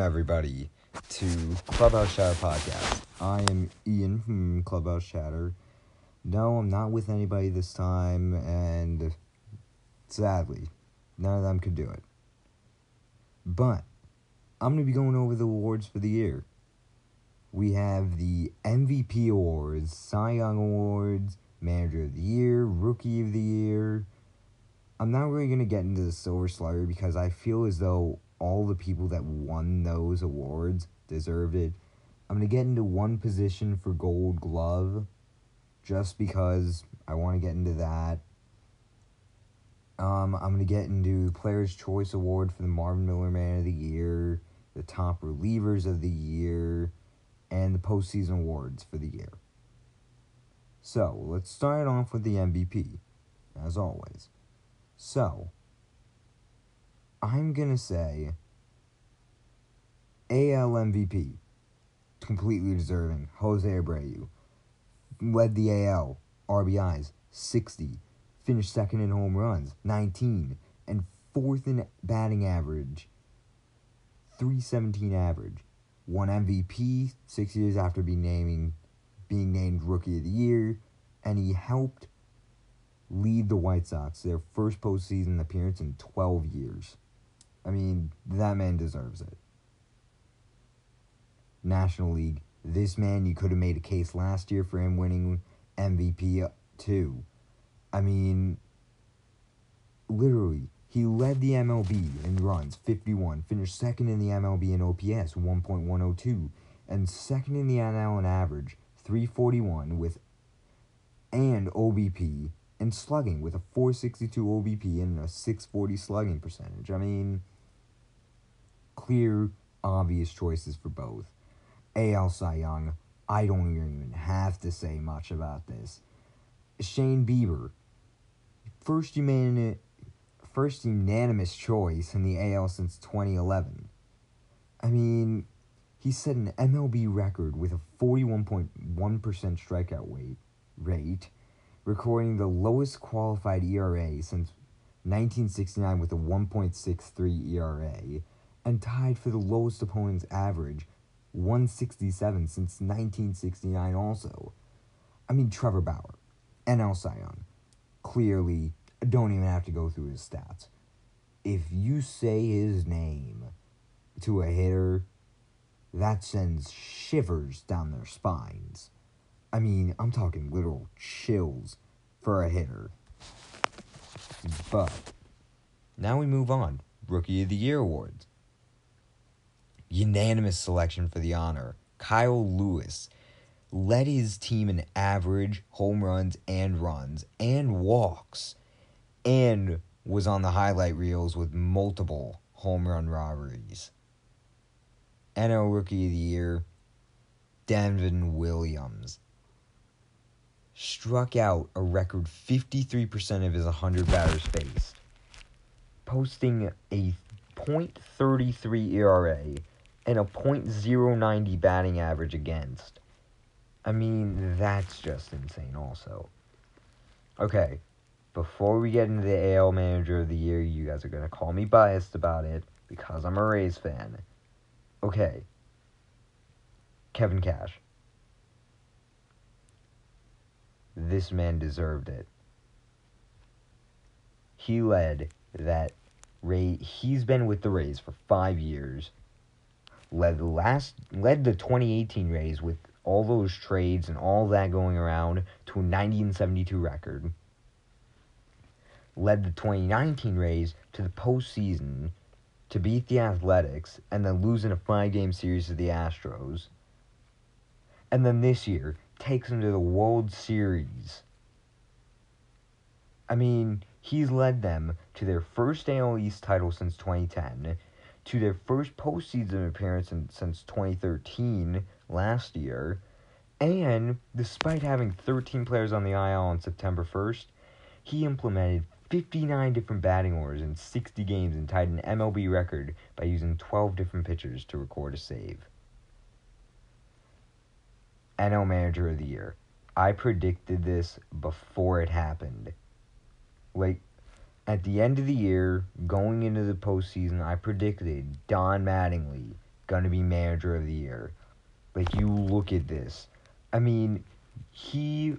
everybody to Clubhouse Chatter Podcast. I am Ian from Clubhouse Chatter. No, I'm not with anybody this time, and sadly, none of them could do it. But I'm to be going over the awards for the year. We have the MVP awards, Cy Young Awards, Manager of the Year, Rookie of the Year. I'm not really to get into the Silver Slugger because I feel as though all the people that won those awards deserved it. I'm going to get into one position for Gold Glove just because I want to get into that. Um, I'm going to get into Player's Choice Award for the Marvin Miller Man of the Year, the Top Relievers of the Year, and the Postseason Awards for the year. So, let's start off with the MVP, as always. So, I'm going to say AL MVP, completely deserving, Jose Abreu. Led the AL, RBIs, 60. Finished second in home runs, 19. And fourth in batting average, 317 average. Won MVP six years after being naming, being named Rookie of the Year, and he helped lead the White Sox their first postseason appearance in 12 years. I mean, that man deserves it. National League, this man, you could have made a case last year for him winning MVP uh, too. I mean, literally, he led the MLB in runs, 51, finished second in the MLB in OPS, 1.102, and second in the NL in average, 341 with and OBP and slugging with a 462 OBP and a 640 slugging percentage. I mean, clear, obvious choices for both. AL Cy Young, I don't even have to say much about this. Shane Bieber, first human, first unanimous choice in the AL since 2011. I mean, he set an MLB record with a 41.1% strikeout rate, rate, recording the lowest qualified ERA since 1969 with a 1.63 ERA, and tied for the lowest opponent's average 167 since 1969 also. I mean, Trevor Bauer, NL Young, clearly don't even have to go through his stats. If you say his name to a hitter, that sends shivers down their spines. I mean, I'm talking literal chills for a hitter. But now we move on. Rookie of the Year awards unanimous selection for the honor. Kyle Lewis led his team in average home runs and runs and walks and was on the highlight reels with multiple home run robberies. NL Rookie of the Year, Devin Williams. Struck out a record 53% of his 100 batters faced, posting a .33 ERA and a .090 batting average against. I mean, that's just insane also. Okay, before we get into the AL Manager of the Year, you guys are going to call me biased about it because I'm a Rays fan. Okay. Kevin Cash. This man deserved it. He led that Ray he's been with the Rays for 5 years led the last led the 2018 Rays with all those trades and all that going around to a 90 and 72 record. Led the 2019 Rays to the postseason to beat the Athletics and then lose in a five game series to the Astros. And then this year takes them to the World Series. I mean, he's led them to their first AL East title since 2010 to their first postseason appearance in, since 2013 last year. And despite having 13 players on the IL on September 1st, he implemented 59 different batting orders in 60 games and tied an MLB record by using 12 different pitchers to record a save. NL Manager of the Year. I predicted this before it happened. Like, at the end of the year, going into the postseason, I predicted Don Mattingly gonna be manager of the year. Like you look at this. I mean, he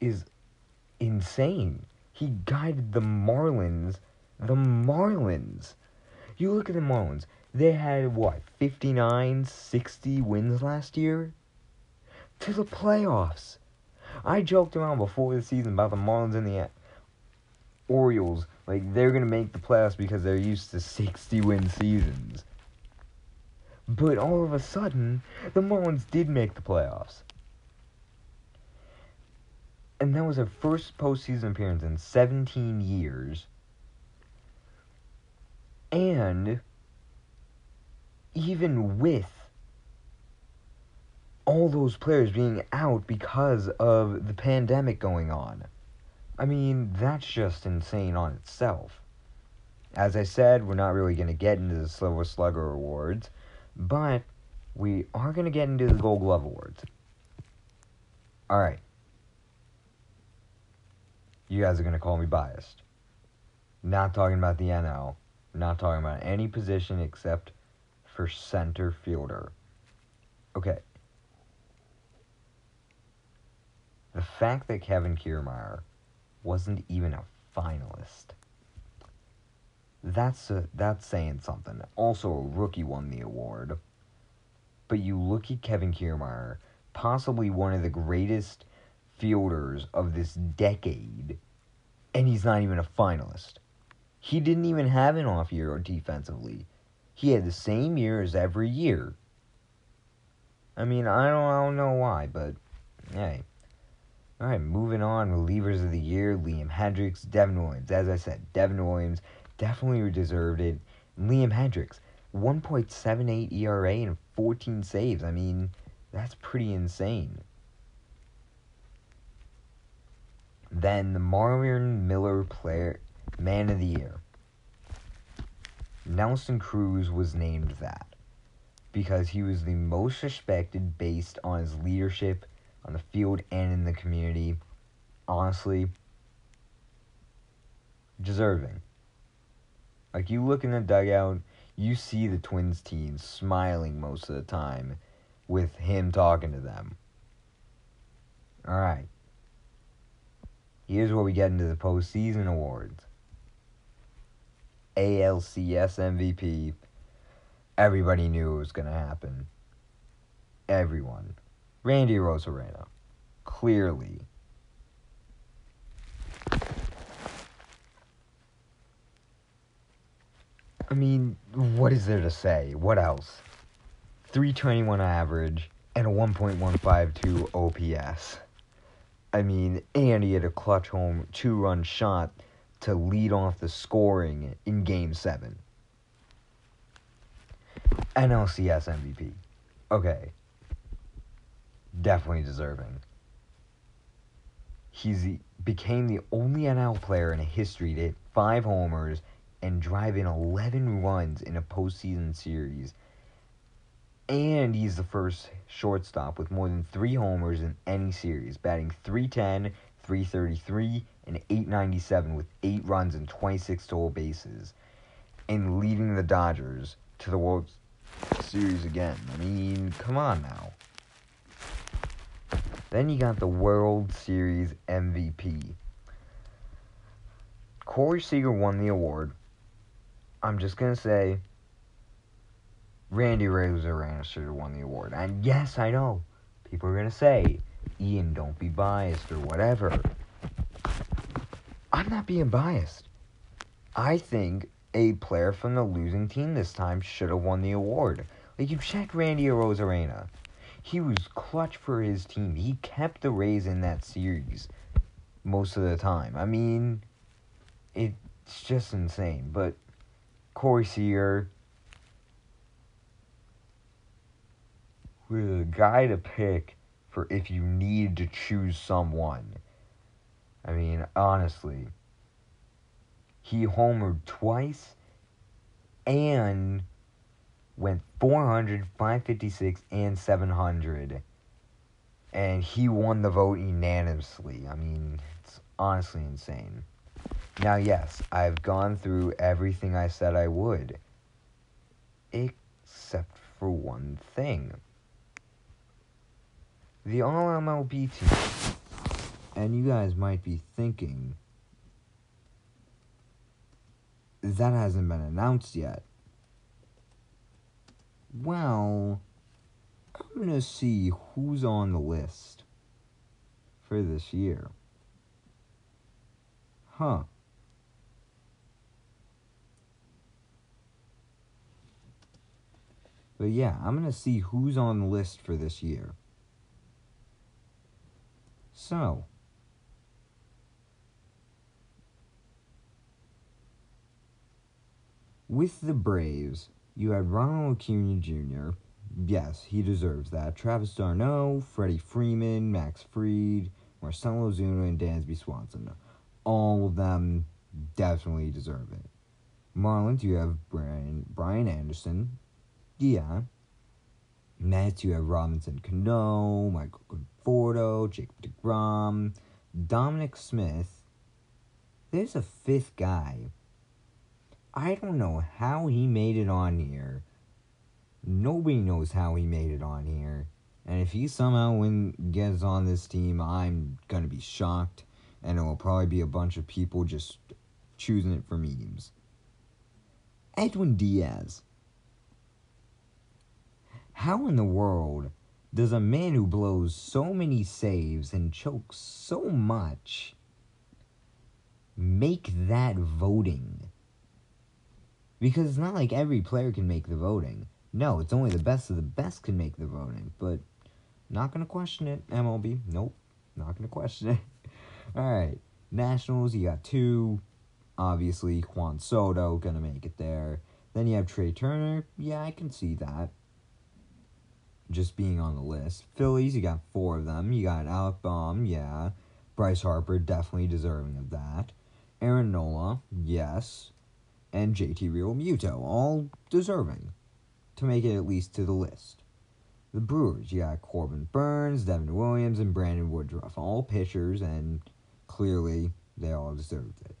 is insane. He guided the Marlins, the Marlins. You look at the Marlins. They had what, 59, 60 wins last year? To the playoffs. I joked around before the season about the Marlins in the Orioles. Like, they're to make the playoffs because they're used to 60 win seasons. But all of a sudden, the Marlins did make the playoffs. And that was their first postseason appearance in 17 years. And even with all those players being out because of the pandemic going on. I mean, that's just insane on itself. As I said, we're not really going to get into the Silver Slugger Awards, but we are going to get into the Gold Glove Awards. Alright. You guys are going to call me biased. Not talking about the NL. Not talking about any position except for center fielder. Okay. The fact that Kevin Kiermaier wasn't even a finalist. That's a, that's saying something. Also, a rookie won the award. But you look at Kevin Kiermaier, possibly one of the greatest fielders of this decade, and he's not even a finalist. He didn't even have an off year defensively. He had the same year as every year. I mean, I don't, I don't know why, but hey. All right, moving on. Relievers of the year: Liam Hendriks, Devin Williams. As I said, Devin Williams definitely deserved it. Liam Hendriks, 1.78 ERA and 14 saves. I mean, that's pretty insane. Then the Marvin Miller Player Man of the Year. Nelson Cruz was named that because he was the most respected based on his leadership on the field and in the community. Honestly, deserving. Like you look in the dugout, you see the Twins team smiling most of the time with him talking to them. All right. Here's where we get into the postseason awards. ALCS MVP. Everybody knew it was going to happen. Everyone. Randy Arozarena. Clearly. I mean, what is there to say? What else? 321 average and a 1.152 OPS. I mean, and he had a clutch home two run shot to lead off the scoring in game seven. NLCS MVP. Okay. Definitely deserving. He became the only NL player in history to hit five homers and drive in 11 runs in a postseason series. And he's the first shortstop with more than three homers in any series, batting 310, 333, and 897 with eight runs and 26 total bases, and leading the Dodgers to the World Series again. I mean, come on now. Then you got the World Series MVP. Corey Seager won the award I'm just gonna say Randy Arozarena should have won the award. And yes, I know. People are gonna say, Ian, don't be biased or whatever. I'm not being biased. I think a player from the losing team this time should have won the award. Like you check Randy Arozarena. He was clutch for his team. He kept the Rays in that series most of the time. I mean, it's just insane. But Corey Seager with a guy to pick for if you need to choose someone. I mean, honestly, he homered twice and went 400, 556, and 700. And he won the vote unanimously. I mean, it's honestly insane. Now, yes, I've gone through everything I said I would, except for one thing. The All MLB team. And you guys might be thinking, that hasn't been announced yet. Well, I'm going to see who's on the list for this year. Huh. But yeah, I'm going to see who's on the list for this year. So, with the Braves, you had Ronald Acuna Jr. Yes, he deserves that. Travis d'Arnaud, Freddie Freeman, Max Fried, Marcell Ozuna, and Dansby Swanson. All of them definitely deserve it. Marlins, you have Brian, Brian Anderson. Yeah. Mets, you have Robinson Cano, Michael Conforto, Jacob DeGrom, Dominic Smith. There's a fifth guy I don't know how he made it on here. Nobody knows how he made it on here. And if he somehow win, gets on this team, I'm going to be shocked. And it will probably be a bunch of people just choosing it for memes. Edwin Diaz. How in the world does a man who blows so many saves and chokes so much make that voting? Because it's not like every player can make the voting. No, it's only the best of the best can make the voting. But not going to question it, MLB. Nope. Not going to question it. All right. Nationals, you got two. Obviously, Juan Soto going to make it there. Then you have Trea Turner. Yeah, I can see that. Just being on the list. Phillies, you got four of them. You got Alec Bohm, yeah. Bryce Harper, definitely deserving of that. Aaron Nola, yes and JT Realmuto, all deserving to make it at least to the list. The Brewers, you got Corbin Burnes, Devin Williams, and Brandon Woodruff, all pitchers, and clearly they all deserved it.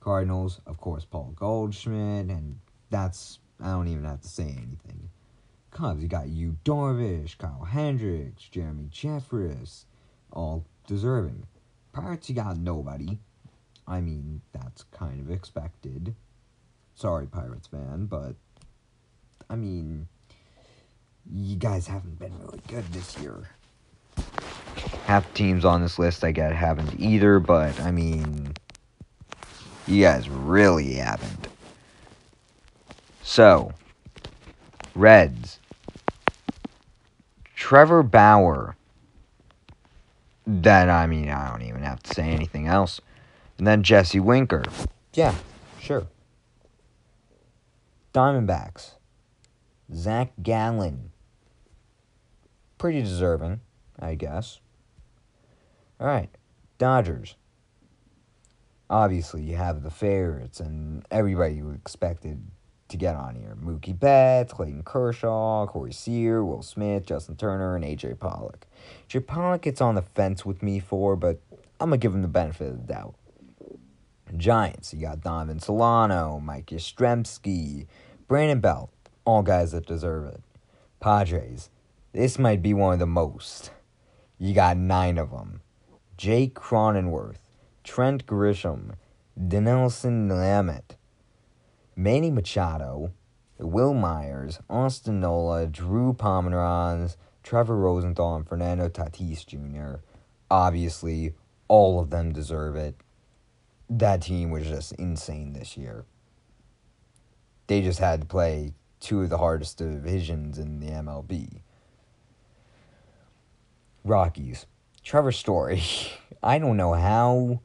Cardinals, of course, Paul Goldschmidt, and that's, I don't even have to say anything. Cubs, you got Yu Darvish, Kyle Hendricks, Jeremy Jeffress, all deserving. Pirates, you got nobody. I mean, that's kind of expected. Sorry, Pirates fan, but I mean, you guys haven't been really good this year. Half teams on this list I get haven't either, but I mean, you guys really haven't. So, Reds. Trevor Bauer. That, I mean, I don't even have to say anything else. And then Jesse Winker. Yeah, sure. Diamondbacks. Zach Gallen. Pretty deserving, I guess. All right. Dodgers. Obviously, you have the favorites and everybody you expected to get on here. Mookie Betts, Clayton Kershaw, Corey Seager, Will Smith, Justin Turner, and AJ Pollock. AJ Pollock gets on the fence with me for, but I'm going to give him the benefit of the doubt. Giants, you got Donovan Solano, Mike Yastrzemski, Brandon Belt, all guys that deserve it. Padres, this might be one of the most. You got nine of them. Jake Cronenworth, Trent Grisham, Dinelson Lamet, Manny Machado, Wil Myers, Austin Nola, Drew Pomeranz, Trevor Rosenthal, and Fernando Tatis Jr. Obviously, all of them deserve it. That team was just insane this year they just had to play two of the hardest divisions in the MLB. Rockies. Trevor Story. I don't know how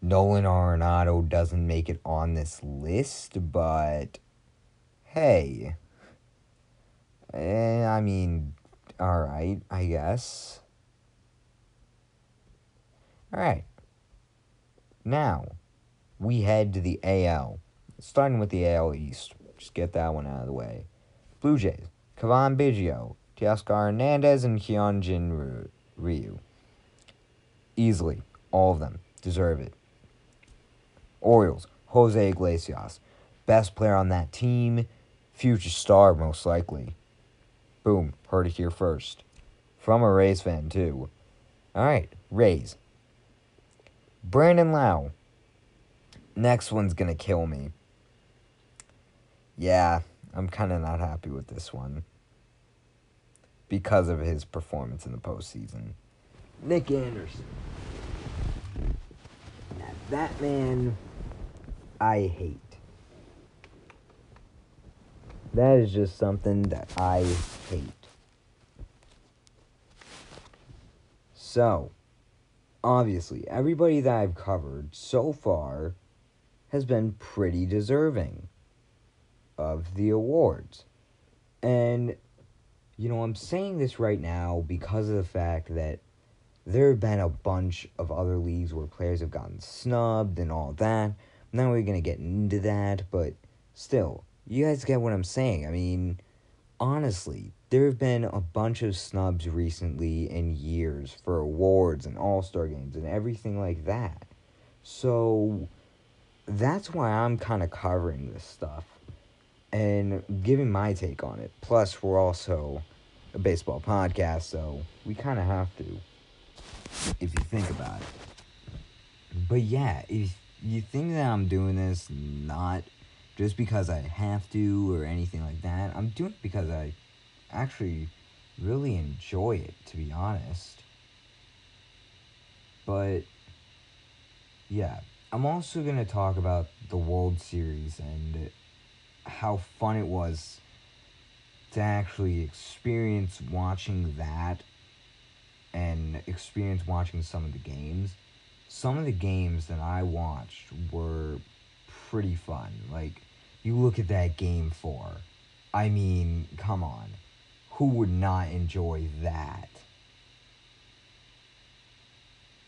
Nolan Arenado doesn't make it on this list, but hey. Eh, I mean, alright, I guess. Alright. Now, we head to the AL. Starting with the AL East. Just get that one out of the way. Blue Jays, Cavan Biggio, Teoscar Hernandez, and Hyunjin Ryu. Easily, all of them deserve it. Orioles, Jose Iglesias, best player on that team, future star most likely. Boom, heard it here first. From a Rays fan, too. Alright, Rays. Brandon Lowe. Next one's gonna kill me. Yeah, I'm kind of not happy with this one. Because of his performance in the postseason. Nick Anderson. That man, I hate. That is just something that I hate. So, obviously, everybody that I've covered so far has been pretty deserving of the awards. And, you know, I'm saying this right now because of the fact that there have been a bunch of other leagues where players have gotten snubbed and all that. Now we're going to get into that, but still, you guys get what I'm saying. I mean, honestly, there have been a bunch of snubs recently in years for awards and all star games and everything like that. So that's why I'm kind of covering this stuff and giving my take on it. Plus, we're also a baseball podcast, so we kind of have to if you think about it. But yeah, if you think that I'm doing this not just because I have to or anything like that, I'm doing it because I actually really enjoy it, to be honest. But yeah, I'm also going to talk about the World Series and how fun it was to actually experience watching that and experience watching some of the games, some of the games that I watched were pretty fun. Like, you look at that game four. I mean, come on. Who would not enjoy that?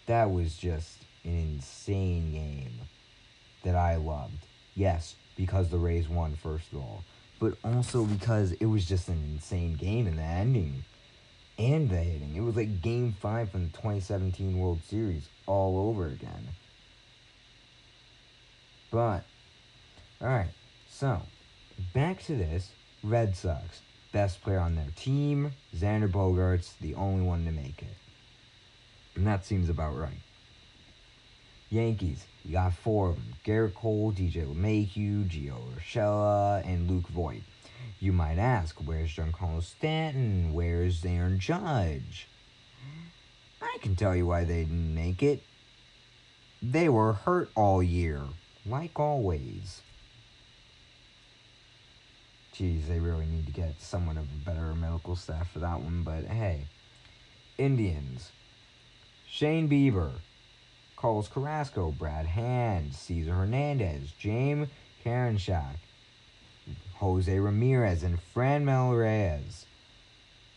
That was just an insane game that I loved. Yes, because the Rays won, first of all, but also because it was just an insane game in the ending and the hitting. It was like game five from the 2017 World Series all over again. But, alright, so back to this Red Sox. Best player on their team, Xander Bogaerts, the only one to make it. And that seems about right. Yankees, you got four of them Gerrit Cole, DJ LeMahieu, Gio Urshela, and Luke Voit. You might ask, where's Giancarlo Stanton? Where's Aaron Judge? I can tell you why they didn't make it. They were hurt all year, like always. Geez, they really need to get someone of a better medical staff for that one, but hey. Indians. Shane Bieber, Carlos Carrasco, Brad Hand, Cesar Hernandez, James Karinchak, Jose Ramirez, and Franmil Reyes.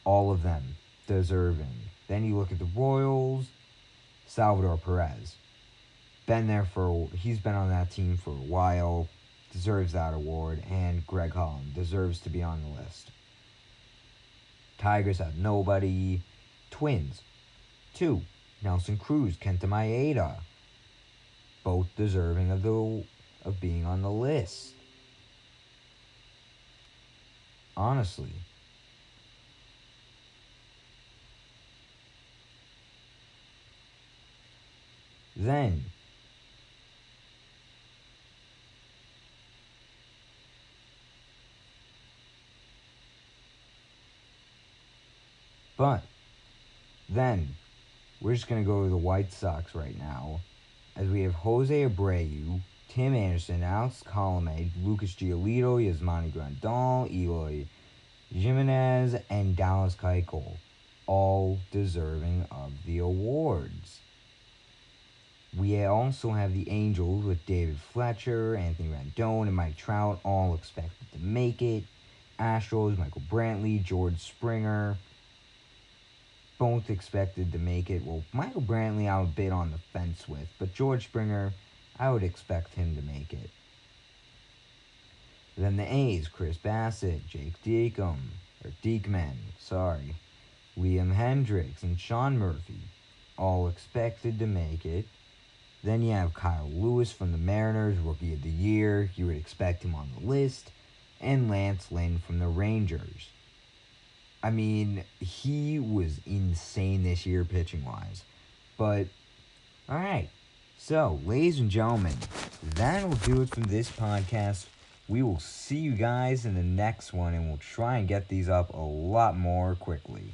All of them deserving. Then you look at the Royals, Salvador Perez. Been there for, he's been on that team for a while, deserves that award, and Greg Holland deserves to be on the list. Tigers have nobody. Twins, two. Nelson Cruz, Kenta Maeda, both deserving of the of being on the list. Honestly. Then But then we're just going to go to the White Sox right now, as we have Jose Abreu, Tim Anderson, Alex Colome, Lucas Giolito, Yasmani Grandal, Eloy Jimenez, and Dallas Keuchel, all deserving of the awards. We also have the Angels with David Fletcher, Anthony Rendon, and Mike Trout, all expected to make it. Astros, Michael Brantley, George Springer, both expected to make it. Well, Michael Brantley, I'm a bit on the fence with, but George Springer, I would expect him to make it. Then the A's, Chris Bassitt, Jake Deacom, or Diekman, sorry, Liam Hendriks, and Sean Murphy, all expected to make it. Then you have Kyle Lewis from the Mariners, Rookie of the Year. You would expect him on the list. And Lance Lynn from the Rangers. I mean, he was insane this year pitching wise. But, alright. So, ladies and gentlemen, that'll do it from this podcast. We will see you guys in the next one, and we'll try and get these up a lot more quickly.